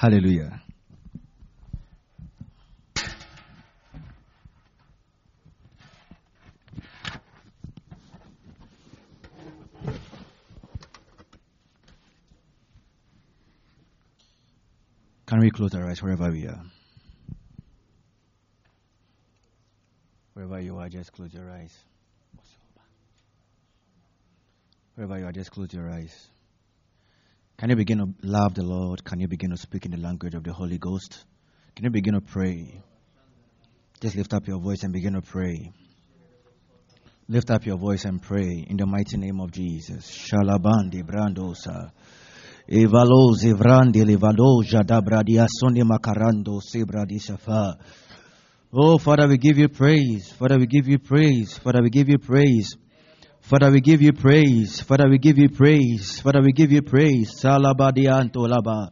Hallelujah. Can we close our eyes wherever we are? Wherever you are, just close your eyes. Wherever you are, just close your eyes. Can you begin to love the Lord? Can you begin to speak in the language of the Holy Ghost? Can you begin to pray? Just lift up your voice and begin to pray. Lift up your voice and pray in the mighty name of Jesus. Shalabandi brandosa. Makarando. Oh, Father, we give you praise. Father, we give you praise. Father, we give you praise. Father, we give you praise. Father, we give you praise. Father, we give you praise. Salabadianto laba.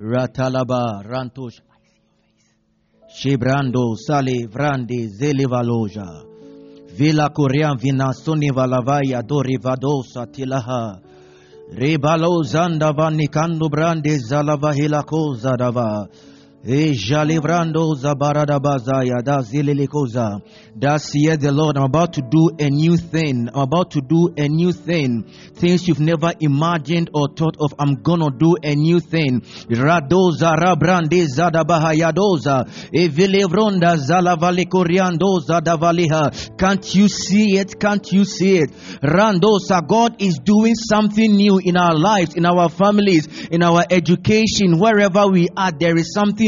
Ratalaba rantosh. Shebrando sale vrande zelevaloja. Vila korean vina soni valavaya dori vadosa tilaha. Rebalo zanda vanikando brande zalava hilako dava. E jalivrando zabarada bazaya da zililikoza. Thus saith the Lord, I'm about to do a new thing. I'm about to do a new thing. Things you've never imagined or thought of. I'm gonna do a new thing. Radoza rabrande zadabahayadoza. E vilevronda zalavalikoriandoza davaliha. Can't you see it? Can't you see it? Randosa, God is doing something new in our lives, in our families, in our education, wherever we are. There is something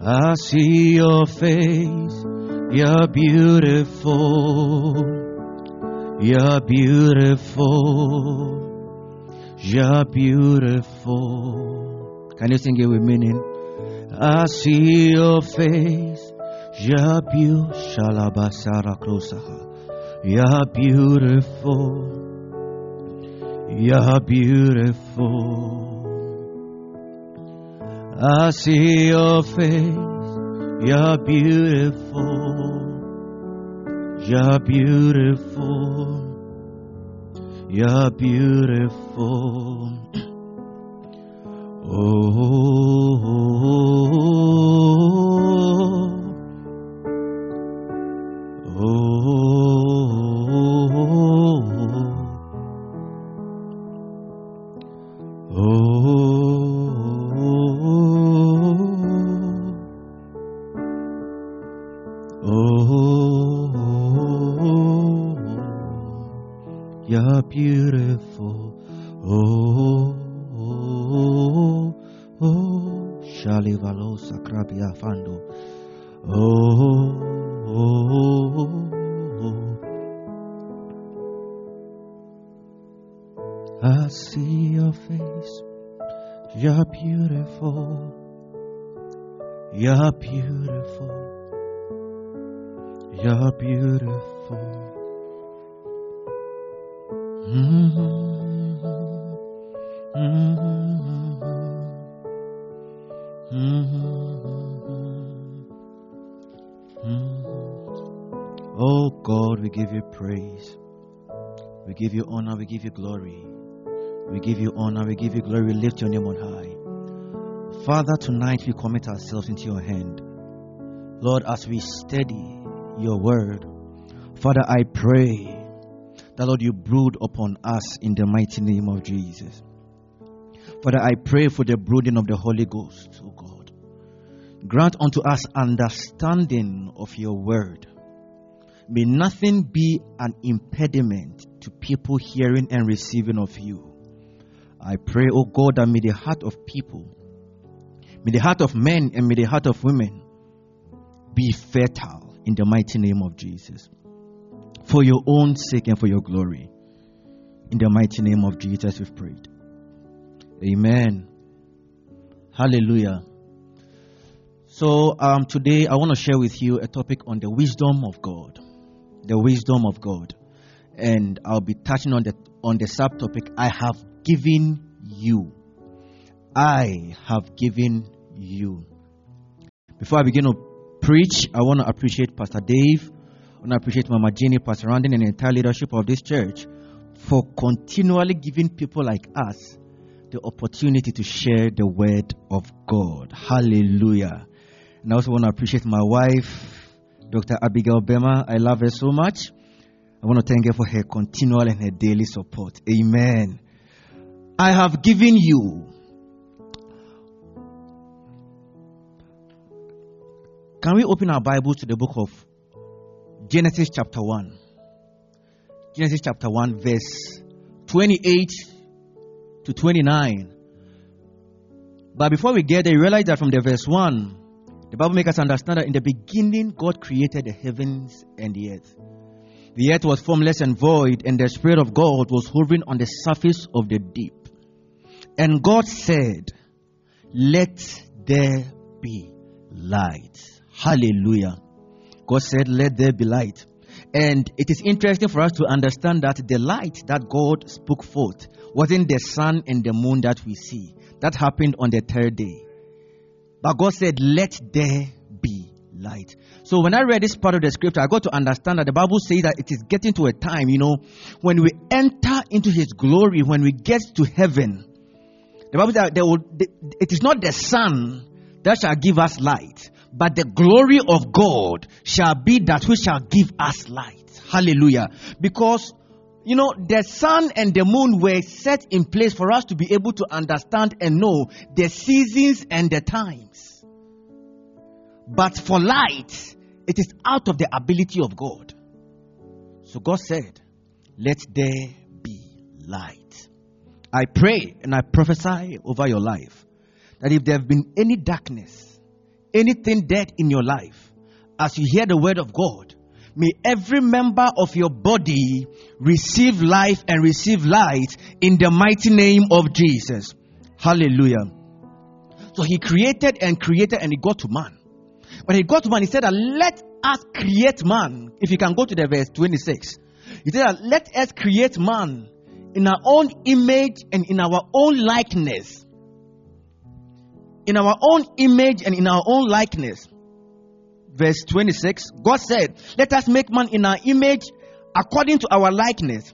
I see your face. You're beautiful. You're beautiful. You're beautiful. Can you sing it with meaning? I see your face. You're beautiful. You're beautiful. You're beautiful. I see your face. You're beautiful. You're beautiful. You're beautiful. Oh. Oh. Shalivalo sakrabia fando. Oh. Oh. I see your face. You're beautiful. You're beautiful. You're beautiful. Mm-hmm. Mm-hmm. Mm-hmm. Oh God, we give you praise. We give you honor. We give you glory. We give you honor. We give you glory. Lift your name on high. Father, tonight we commit ourselves into your hand. Lord, as we study your word, Father, I pray that, Lord, you brood upon us in the mighty name of Jesus. Father, I pray for the brooding of the Holy Ghost, O God. Grant unto us understanding of your word. May nothing be an impediment to people hearing and receiving of you. I pray, O God, that may the heart of people, may the heart of men and may the heart of women be fertile in the mighty name of Jesus. For your own sake and for your glory. In the mighty name of Jesus, we've prayed. Amen. Hallelujah. So, um, today I want to share with you a topic on the wisdom of God. The wisdom of God. And I'll be touching on the, on the subtopic I have given you. I have given you. Before I begin to preach, I want to appreciate Pastor Dave. I want to appreciate Mama Jenny, Pastor Randin, and the entire leadership of this church for continually giving people like us the opportunity to share the word of God. Hallelujah. And I also want to appreciate my wife, Dr. Abigail Bema. I love her so much. I want to thank her for her continual and her daily support. Amen. I have given you. Can we open our Bibles to the book of Genesis chapter 1? Genesis chapter 1, verse 28 to 29. But before we get there, you realize that from the verse 1, the Bible makes us understand that in the beginning, God created the heavens and the earth. The earth was formless and void, and the Spirit of God was hovering on the surface of the deep. And God said, Let there be light. Hallelujah. God said, Let there be light. And it is interesting for us to understand that the light that God spoke forth wasn't the sun and the moon that we see. That happened on the third day. But God said, Let there be light. So when I read this part of the scripture, I got to understand that the Bible says that it is getting to a time, you know, when we enter into His glory, when we get to heaven, the Bible says will, it is not the sun that shall give us light, but the glory of God shall be that which shall give us light. Hallelujah. Because you know, the sun and the moon were set in place for us to be able to understand and know the seasons and the times. But for light, it is out of the ability of God. So God said, Let there be light. I pray and I prophesy over your life that if there have been any darkness, anything dead in your life, as you hear the word of God, may every member of your body receive life and receive light in the mighty name of Jesus. Hallelujah. So he created and created and he got to man. When he got to man, he said let us create man. If you can go to the verse 26. He said let us create man in our own image and in our own likeness. In our own image and in our own likeness. Verse 26. God said, let us make man in our image according to our likeness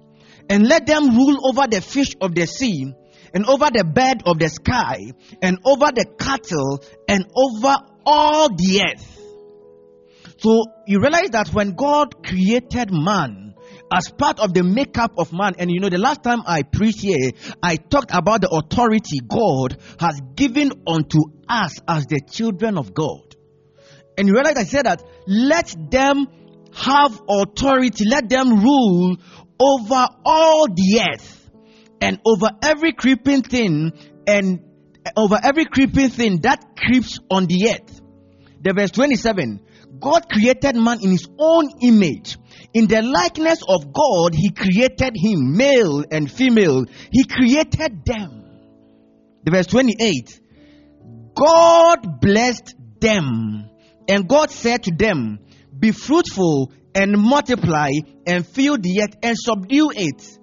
and let them rule over the fish of the sea and over the bird of the sky and over the cattle and over all the earth. So you realize that when God created man as part of the makeup of man, and you know, the last time I preached here, I talked about the authority God has given unto us as the children of God. And you realize I said that let them have authority, let them rule over all the earth and over every creeping thing and over every creeping thing that creeps on the earth. The verse 27 God created man in his own image. In the likeness of God, he created him, male and female. He created them. The verse 28 God blessed them, and God said to them, Be fruitful and multiply and fill the earth and subdue it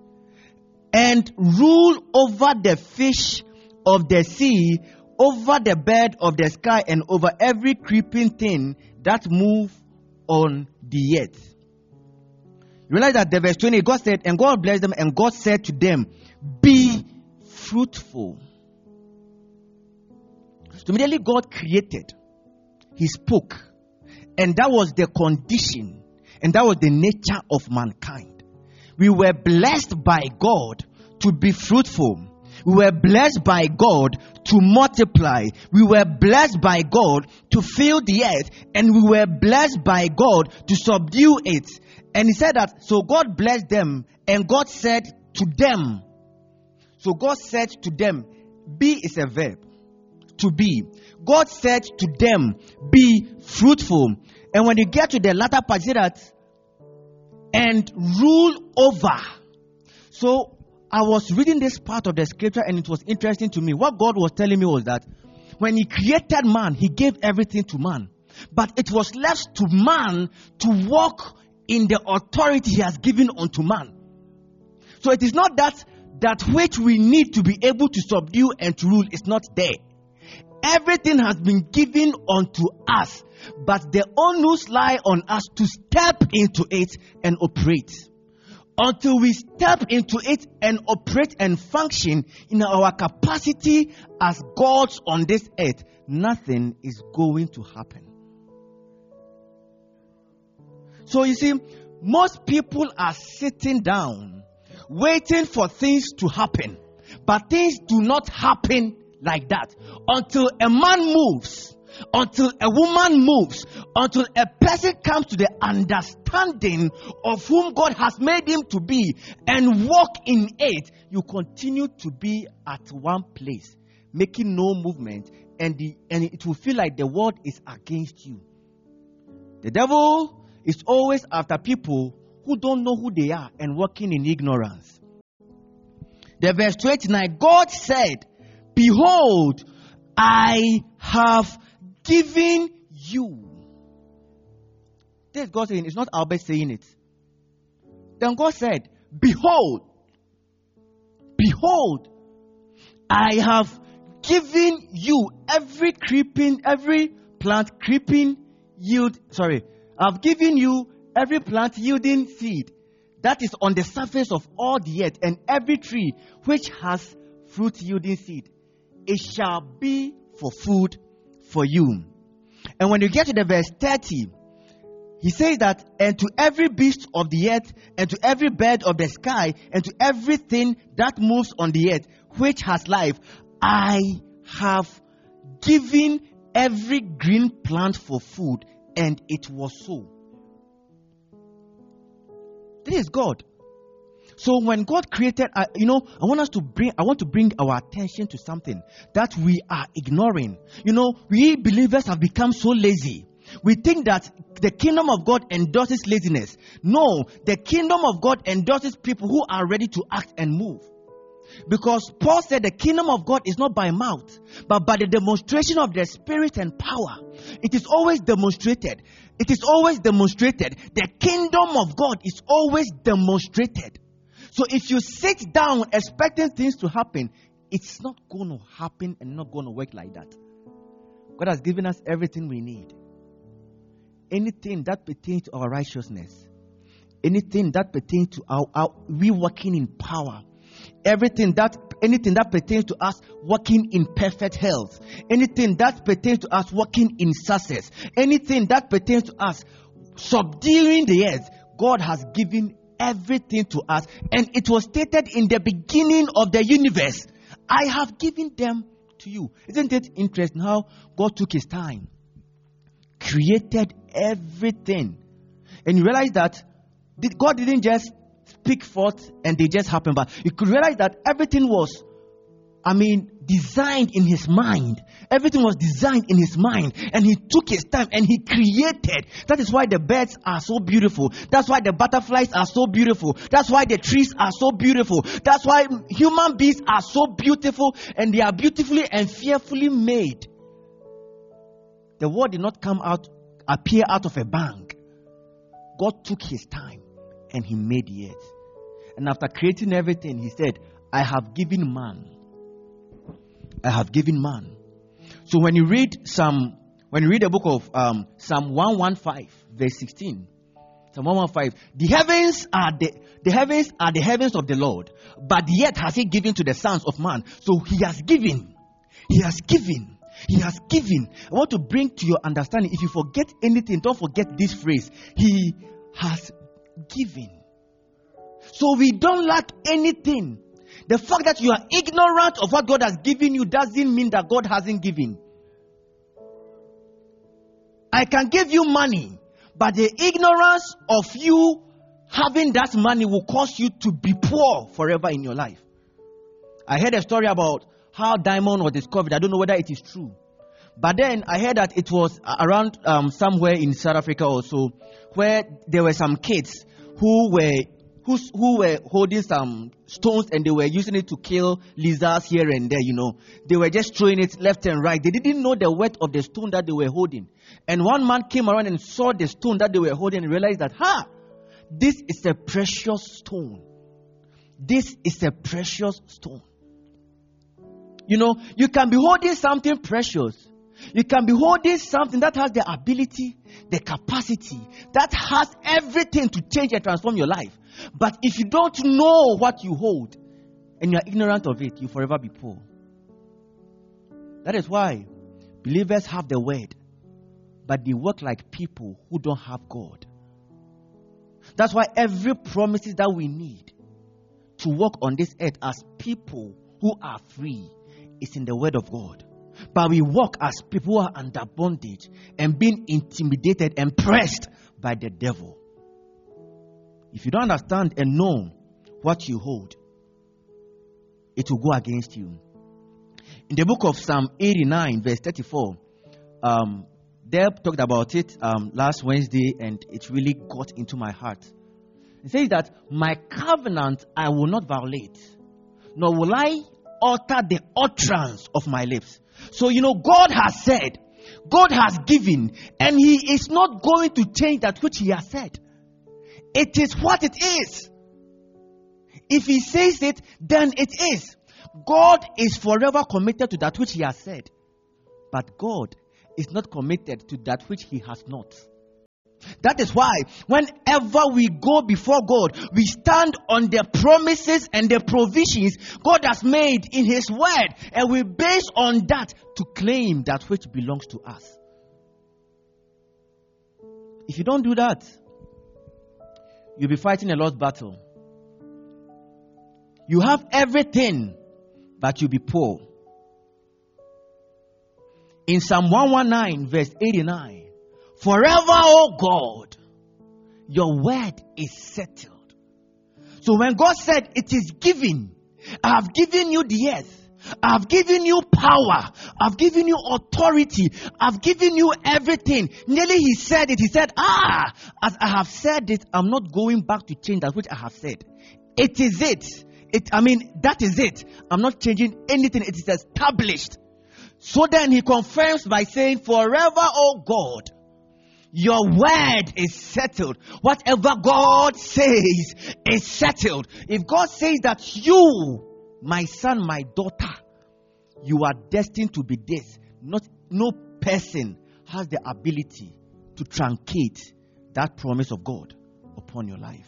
and rule over the fish of the sea, over the bird of the sky, and over every creeping thing that move on the earth. You realize that the verse 20, God said, and God blessed them, and God said to them, Be fruitful. So immediately God created, He spoke, and that was the condition, and that was the nature of mankind. We were blessed by God to be fruitful. We were blessed by God to multiply. We were blessed by God to fill the earth, and we were blessed by God to subdue it. And He said that, so God blessed them, and God said to them, so God said to them, be is a verb, to be. God said to them, be fruitful. And when you get to the latter part, say that, and rule over. So I was reading this part of the scripture and it was interesting to me. What God was telling me was that when He created man, He gave everything to man. But it was left to man to walk in the authority He has given unto man. So it is not that that which we need to be able to subdue and to rule is not there. Everything has been given unto us, but the onus lie on us to step into it and operate. Until we step into it and operate and function in our capacity as gods on this earth, nothing is going to happen. So you see, most people are sitting down waiting for things to happen. But things do not happen like that. Until a man moves, until a woman moves, until a person comes to the understanding of whom God has made him to be and walk in it, you continue to be at one place, making no movement, and, the, and it will feel like the world is against you. The devil is always after people who don't know who they are and walking in ignorance. The verse 29 God said, Behold, I have given you. This is God saying, it's not Albert saying it. Then God said, Behold, behold, I have given you every creeping, every plant creeping yield, sorry, I've given you every plant yielding seed that is on the surface of all the earth, and every tree which has fruit yielding seed, it shall be for food for you. And when you get to the verse 30, he says that, and to every beast of the earth, and to every bird of the sky, and to everything that moves on the earth, which has life, I have given every green plant for food, and it was so. This is God. So when God created, uh, you know, I want us to bring, I want to bring our attention to something that we are ignoring. You know, we believers have become so lazy. We think that the kingdom of God endorses laziness. No, the kingdom of God endorses people who are ready to act and move. Because Paul said the kingdom of God is not by mouth, but by the demonstration of the spirit and power. It is always demonstrated. It is always demonstrated. The kingdom of God is always demonstrated. So if you sit down expecting things to happen, it's not going to happen and not going to work like that. God has given us everything we need. Anything that pertains to our righteousness, anything that pertains to our, our we working in power, everything that anything that pertains to us working in perfect health, anything that pertains to us working in success, anything that pertains to us subduing the earth, God has given everything to us, and it was stated in the beginning of the universe. I have given them to you. Isn't it interesting how God took his time, created everything, and you realize that God didn't just speak forth and they just happen. But you could realize that everything was, I mean, designed in his mind. Everything was designed in his mind. And he took his time and he created. That is why the birds are so beautiful. That's why the butterflies are so beautiful. That's why the trees are so beautiful. That's why human beings are so beautiful and they are beautifully and fearfully made. The word did not come out, appear out of a bank. God took his time and he made earth. And after creating everything, he said, I have given man. I have given man. So when you read some, when you read the book of um, Psalm 115, verse 16, Psalm 115, the heavens are the, the heavens are the heavens of the Lord, but yet has he given to the sons of man. So he has given. He has given. He has given. I want to bring to your understanding. If you forget anything, don't forget this phrase. He has given. So we don't lack anything. The fact that you are ignorant of what God has given you doesn't mean that God hasn't given. I can give you money, but the ignorance of you having that money will cause you to be poor forever in your life. I heard a story about how diamond was discovered. I don't know whether it is true. But then I heard that it was around um, somewhere in South Africa also, where there were some kids who were who, who were holding some stones and they were using it to kill lizards here and there, you know. They were just throwing it left and right. They didn't know the weight of the stone that they were holding. And one man came around and saw the stone that they were holding and realized that, ha, this is a precious stone. This is a precious stone. You know, you can be holding something precious. You can be holding something that has the ability, the capacity, that has everything to change and transform your life. But if you don't know what you hold and you are ignorant of it, you forever be poor. That is why believers have the word, but they work like people who don't have God. That's why every promises that we need to walk on this earth as people who are free is in the word of God. But we walk as people who are under bondage and being intimidated and pressed by the devil. If you don't understand and know what you hold, it will go against you. In the book of Psalm 89, verse 34, um, Deb talked about it um, last Wednesday and it really got into my heart. It says that my covenant I will not violate, nor will I alter the utterance of my lips. So, you know, God has said, God has given, and He is not going to change that which He has said. It is what it is. If He says it, then it is. God is forever committed to that which He has said. But God is not committed to that which He has not. That is why whenever we go before God, we stand on the promises and the provisions God has made in His Word, and we base on that to claim that which belongs to us. If you don't do that, you'll be fighting a lost battle. You have everything, but you'll be poor. In Psalm 119, verse 89, Forever, O God, your word is settled. So when God said, It is given, I have given you the earth. I've given you power. I've given you authority. I've given you everything. Nearly he said it. He said, Ah, as I have said it, I'm not going back to change that which I have said. It is it. It, I mean, that is it. I'm not changing anything. It is established. So then he confirms by saying, Forever, O God, your word is settled. Whatever God says is settled. If God says that you, my son, my daughter, you are destined to be this, not no person has the ability to truncate that promise of God upon your life.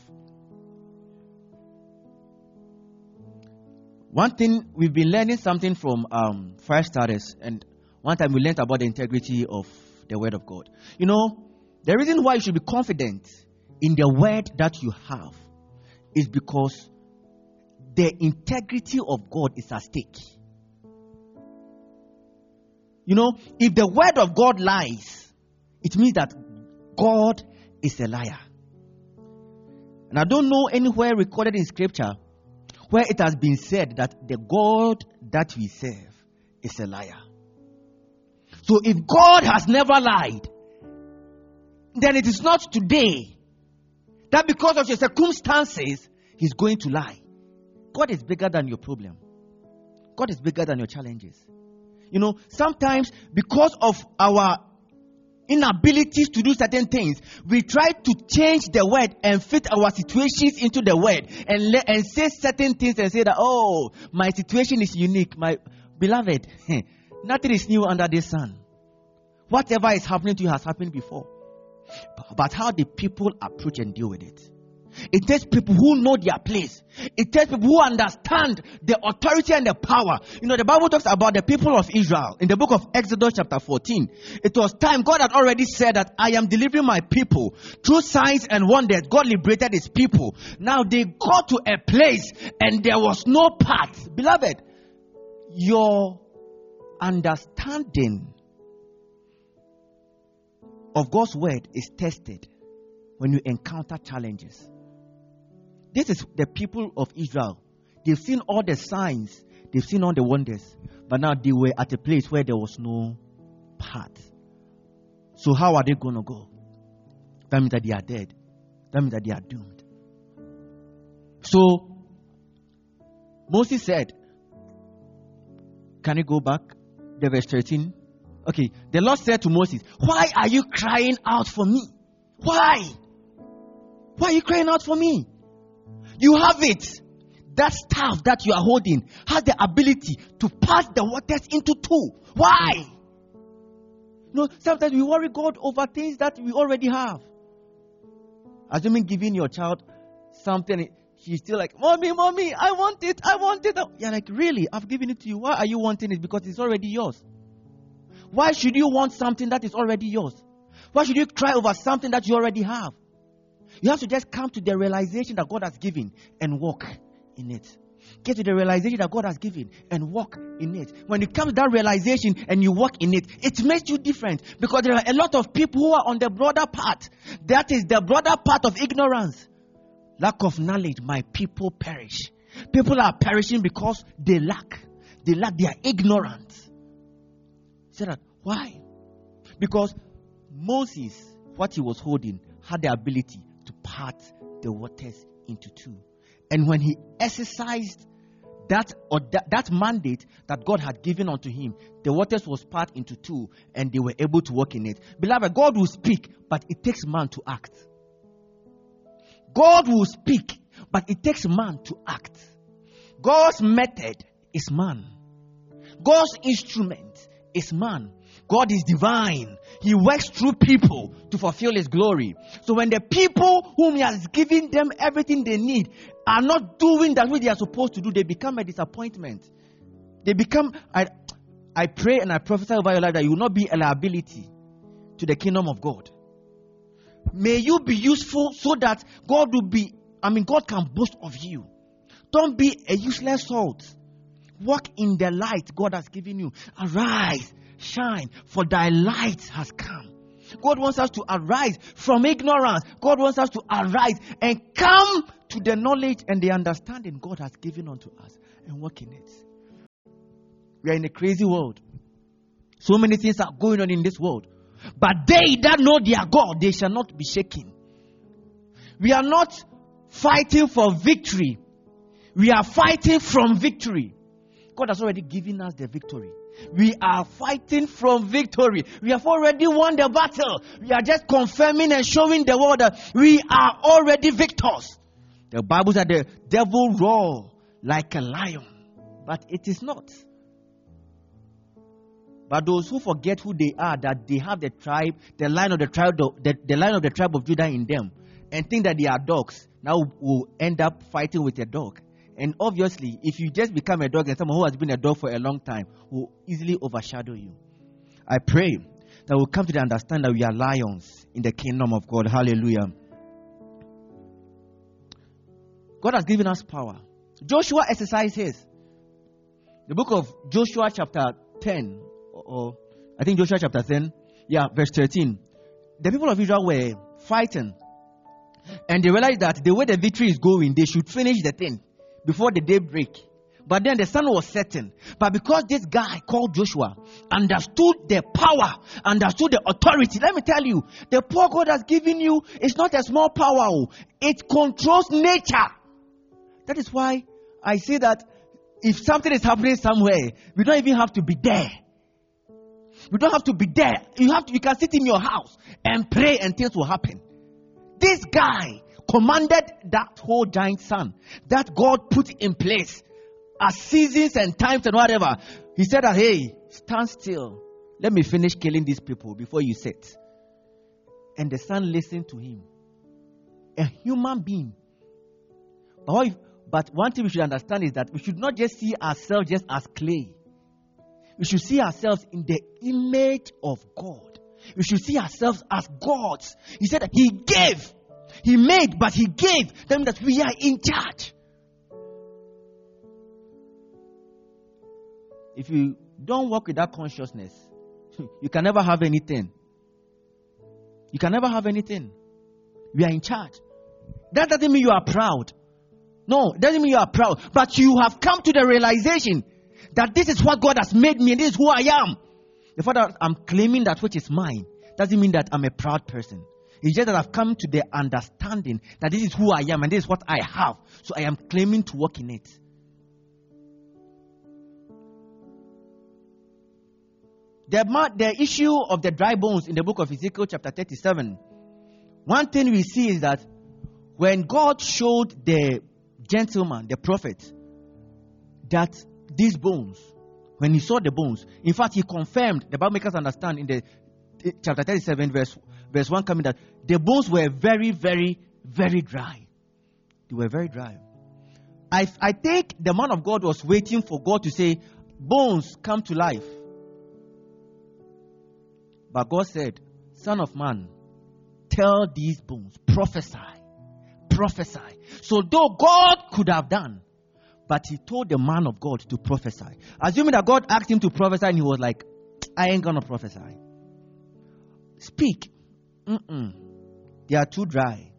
One thing we've been learning something from um, fire starters, and one time we learned about the integrity of the word of God. You know, the reason why you should be confident in the word that you have is because the integrity of God is at stake. You know, if the word of God lies, it means that God is a liar. And I don't know anywhere recorded in scripture where it has been said that the God that we serve is a liar. So if God has never lied, then it is not today that because of your circumstances, He's going to lie. God is bigger than your problem, God is bigger than your challenges. You know, sometimes because of our inabilities to do certain things, we try to change the word and fit our situations into the word and, le- and say certain things and say that, oh, my situation is unique. My beloved, nothing is new under the sun. Whatever is happening to you has happened before. But how the people approach and deal with it. It takes people who know their place. It takes people who understand the authority and the power. You know, the Bible talks about the people of Israel in the book of Exodus, chapter 14. It was time God had already said that I am delivering my people through signs and wonders. God liberated his people. Now they got to a place and there was no path. Beloved, your understanding of God's word is tested when you encounter challenges. This is the people of Israel. They've seen all the signs, they've seen all the wonders, but now they were at a place where there was no path. So, how are they going to go? That means that they are dead. That means that they are doomed. So, Moses said, Can you go back? The verse 13. Okay, the Lord said to Moses, Why are you crying out for me? Why? Why are you crying out for me? You have it. That staff that you are holding has the ability to pass the waters into two. Why? No, sometimes we worry God over things that we already have. Assuming giving your child something, she's still like, Mommy, Mommy, I want it, I want it. You're like, Really? I've given it to you. Why are you wanting it? Because it's already yours. Why should you want something that is already yours? Why should you cry over something that you already have? You have to just come to the realization that God has given and walk in it. Get to the realization that God has given and walk in it. When it comes to that realization and you walk in it, it makes you different because there are a lot of people who are on the broader path. That is the broader path of ignorance. Lack of knowledge, my people perish. People are perishing because they lack. They lack, they are ignorant. Say that. Why? Because Moses, what he was holding, had the ability to part the waters into two. And when he exercised that or that, that mandate that God had given unto him, the waters was part into two, and they were able to walk in it. Beloved, God will speak, but it takes man to act. God will speak, but it takes man to act. God's method is man. God's instrument is man. God is divine. He works through people to fulfill His glory. So when the people whom He has given them everything they need are not doing that which they are supposed to do, they become a disappointment. They become, I, I pray and I prophesy over your life that you will not be a liability to the kingdom of God. May you be useful so that God will be, I mean, God can boast of you. Don't be a useless salt. Walk in the light God has given you. Arise, shine, for thy light has come. God wants us to arise from ignorance. God wants us to arise and come to the knowledge and the understanding God has given unto us and walk in it. We are in a crazy world. So many things are going on in this world. But they that know their God, they shall not be shaken. We are not fighting for victory. We are fighting from victory. God has already given us the victory. We are fighting from victory. We have already won the battle. We are just confirming and showing the world that we are already victors. The Bible said the devil roar like a lion, but it is not. But those who forget who they are, that they have the tribe, the line of the tribe, the, the line of the tribe of Judah in them, and think that they are dogs, now will end up fighting with a dog. And obviously, if you just become a dog and someone who has been a dog for a long time will easily overshadow you. I pray that we'll come to the understanding that we are lions in the kingdom of God. Hallelujah. God has given us power. Joshua exercised his. The book of Joshua, chapter 10, or I think Joshua chapter 10, yeah, verse 13. The people of Israel were fighting. And they realized that the way the victory is going, they should finish the thing before the day break. But then the sun was setting. But because this guy called Joshua understood the power, understood the authority, let me tell you, the power God has given you is not a small power. oh. It controls nature. That is why I say that if something is happening somewhere, we don't even have to be there. We don't have to be there. You have to, you can sit in your house and pray and things will happen. This guy commanded that whole giant sun that God put in place as seasons and times and whatever. He said that, hey, stand still. Let me finish killing these people before you sit. And the sun listened to him. A human being But, if- but one thing we should understand is that we should not just see ourselves just as clay. We should see ourselves in the image of God. We should see ourselves as gods. He said that He gave. He made, but He gave. them that we are in charge. If you don't work with that consciousness, you can never have anything. You can never have anything. We are in charge. That doesn't mean you are proud. No, doesn't mean you are proud. But you have come to the realization that this is what God has made me and this is who I am. The fact that I'm claiming that which is mine doesn't mean that I'm a proud person. It's just that I've come to the understanding that this is who I am and this is what I have. So I am claiming to walk in it. The, the issue of the dry bones in the book of Ezekiel, chapter 37. One thing we see is that when God showed the gentleman, the prophet, that these bones, when he saw the bones, in fact, he confirmed, the Bible makes us understand in the eh, chapter 37, verse, verse 1 coming that the bones were very, very, very dry. They were very dry. I, I think the man of God was waiting for God to say, Bones, come to life. But God said, Son of man, tell these bones, prophesy, prophesy. So, though God could have done, but he told the man of God to prophesy. Assuming that God asked him to prophesy, and he was like, I ain't gonna prophesy. Speak. Mm-mm. They are too dry.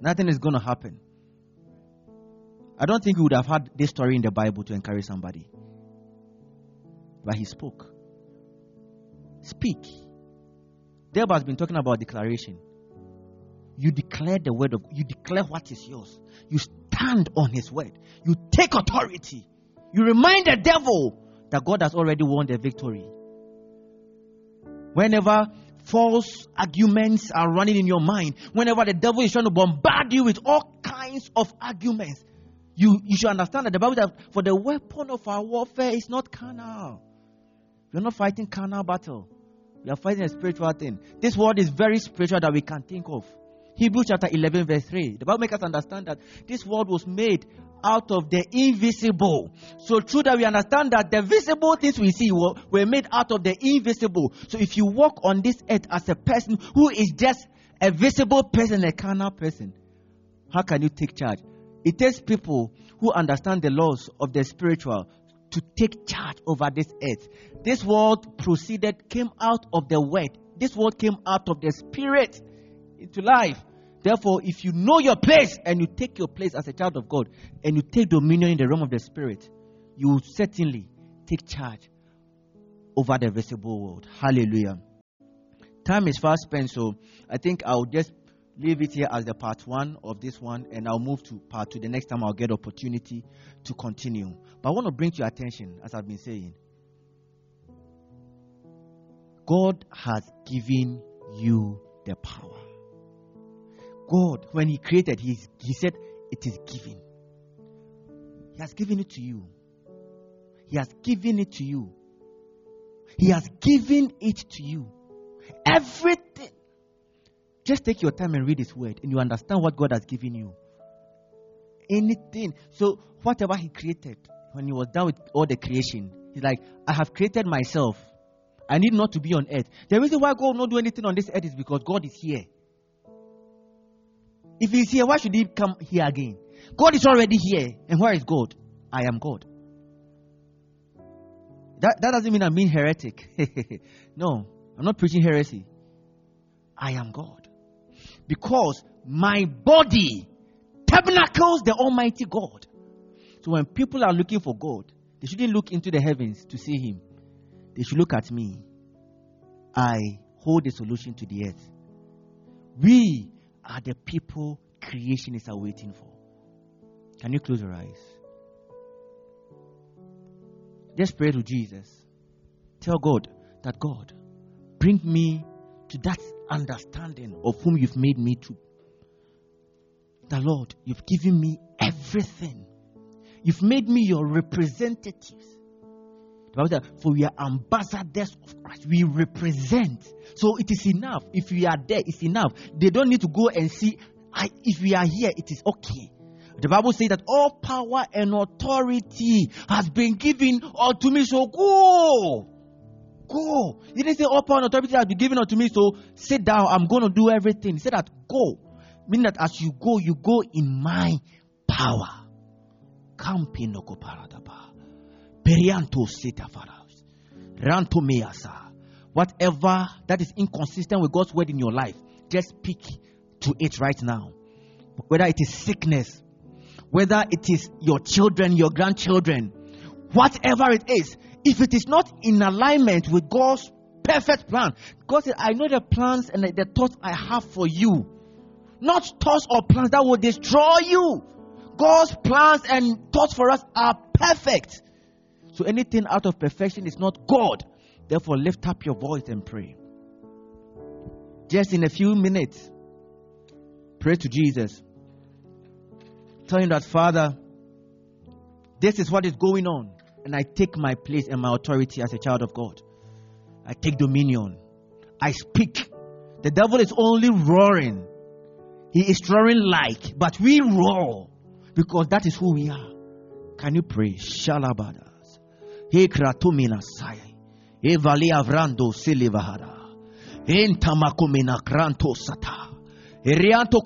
Nothing is gonna happen. I don't think he would have had this story in the Bible to encourage somebody. But he spoke. Speak. Deb has been talking about declaration. You declare the word of you declare what is yours. You stand on his word. You take authority. You remind the devil that God has already won the victory. Whenever false arguments are running in your mind, whenever the devil is trying to bombard you with all kinds of arguments, you, you should understand that the Bible that for the weapon of our warfare is not carnal. We're not fighting carnal battle. We are fighting a spiritual thing. This world is very spiritual that we can think of. Hebrews chapter 11, verse 3. The Bible makes us understand that this world was made out of the invisible. So, true that we understand that the visible things we see were, were made out of the invisible. So, if you walk on this earth as a person who is just a visible person, a carnal person, how can you take charge? It takes people who understand the laws of the spiritual to take charge over this earth. This world proceeded, came out of the word. This world came out of the spirit into life. Therefore, if you know your place and you take your place as a child of God and you take dominion in the realm of the spirit, you will certainly take charge over the visible world. Hallelujah. Time is fast spent, so I think I'll just leave it here as the part one of this one, and I'll move to part two. The next time I'll get opportunity to continue. But I want to bring to your attention, as I've been saying, God has given you the power. God, when He created, He, he said, It is given. He has given it to you. He has given it to you. He has given it to you. Everything. Just take your time and read His word, and you understand what God has given you. Anything. So, whatever He created, when He was done with all the creation, He's like, I have created myself. I need not to be on earth. The reason why God will not do anything on this earth is because God is here. If He's here, why should He come here again? God is already here. And where is God? I am God. That, that doesn't mean I'm being heretic. no, I'm not preaching heresy. I am God. Because my body tabernacles the Almighty God. So when people are looking for God, they shouldn't look into the heavens to see Him. They should look at me. I hold the solution to the earth. We are the people creation is awaiting for. Can you close your eyes? Just pray to Jesus. Tell God that God, bring me to that understanding of whom you've made me to. The Lord, you've given me everything. You've made me your representatives. The Bible For we are ambassadors of Christ. We represent. So it is enough. If we are there, it's enough. They don't need to go and see. I, if we are here, it is okay. The Bible says that all power and authority has been given unto me. So go. Go. He didn't say all power and authority has been given unto me. So sit down. I'm going to do everything. He said that go. Meaning that as you go, you go in my power. Campinoko paradaba. Perianto sitafaras. Ranto measa. Whatever that is inconsistent with God's word in your life, just speak to it right now. Whether it is sickness, whether it is your children, your grandchildren, whatever it is, if it is not in alignment with God's perfect plan, God said, I know the plans and the thoughts I have for you. Not thoughts or plans that will destroy you. God's plans and thoughts for us are perfect. So anything out of perfection is not God. Therefore, lift up your voice and pray. Just in a few minutes, pray to Jesus. Tell him that, Father, this is what is going on. And I take my place and my authority as a child of God. I take dominion. I speak. The devil is only roaring. He is roaring like, but we roar because that is who we are. Can you pray? Shalabadas. Sai. Silivahara. Erianto.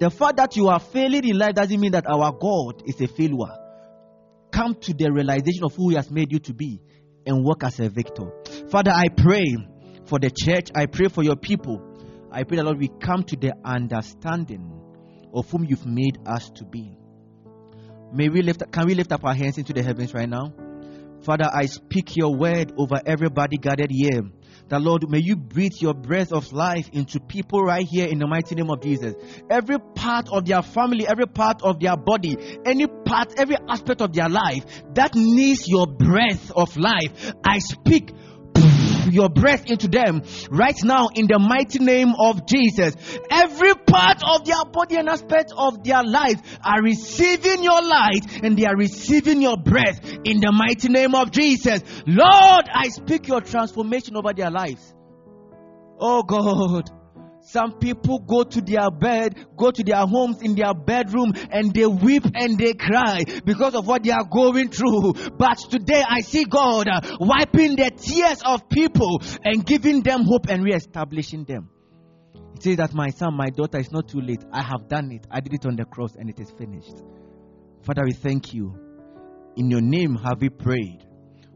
The fact that you are failing in life doesn't mean that our God is a failure. Come to the realization of who He has made you to be and work as a victor. Father, I pray for the church. I pray for your people. I pray that Lord, we come to the understanding of whom you've made us to be. May we lift can we lift up our hands into the heavens right now? Father, I speak your word over everybody gathered here. That Lord, may you breathe your breath of life into people right here in the mighty name of Jesus. Every part of their family, every part of their body, any part, every aspect of their life that needs your breath of life, I speak your breath into them right now in the mighty name of Jesus. Every part of their body and aspect of their life are receiving your light and they are receiving your breath in the mighty name of Jesus. Lord, I speak your transformation over their lives. Oh God. Some people go to their bed, go to their homes in their bedroom and they weep and they cry because of what they are going through. But today I see God uh, wiping the tears of people and giving them hope and re-establishing them. He says that my son, my daughter, it's not too late. I have done it. I did it on the cross and it is finished. Father, we thank you. In your name have we prayed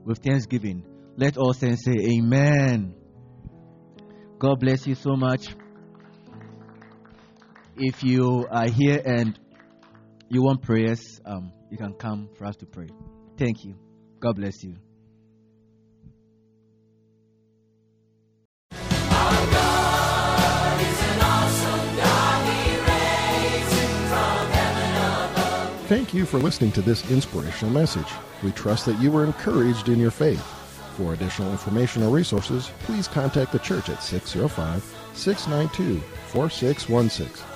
with thanksgiving. Let all saints say amen. God bless you so much if you are here and you want prayers, um, you can come for us to pray. Thank you. God bless you. Thank you for listening to this inspirational message. We trust that you were encouraged in your faith. For additional information or resources, please contact the church at 605 692 4616.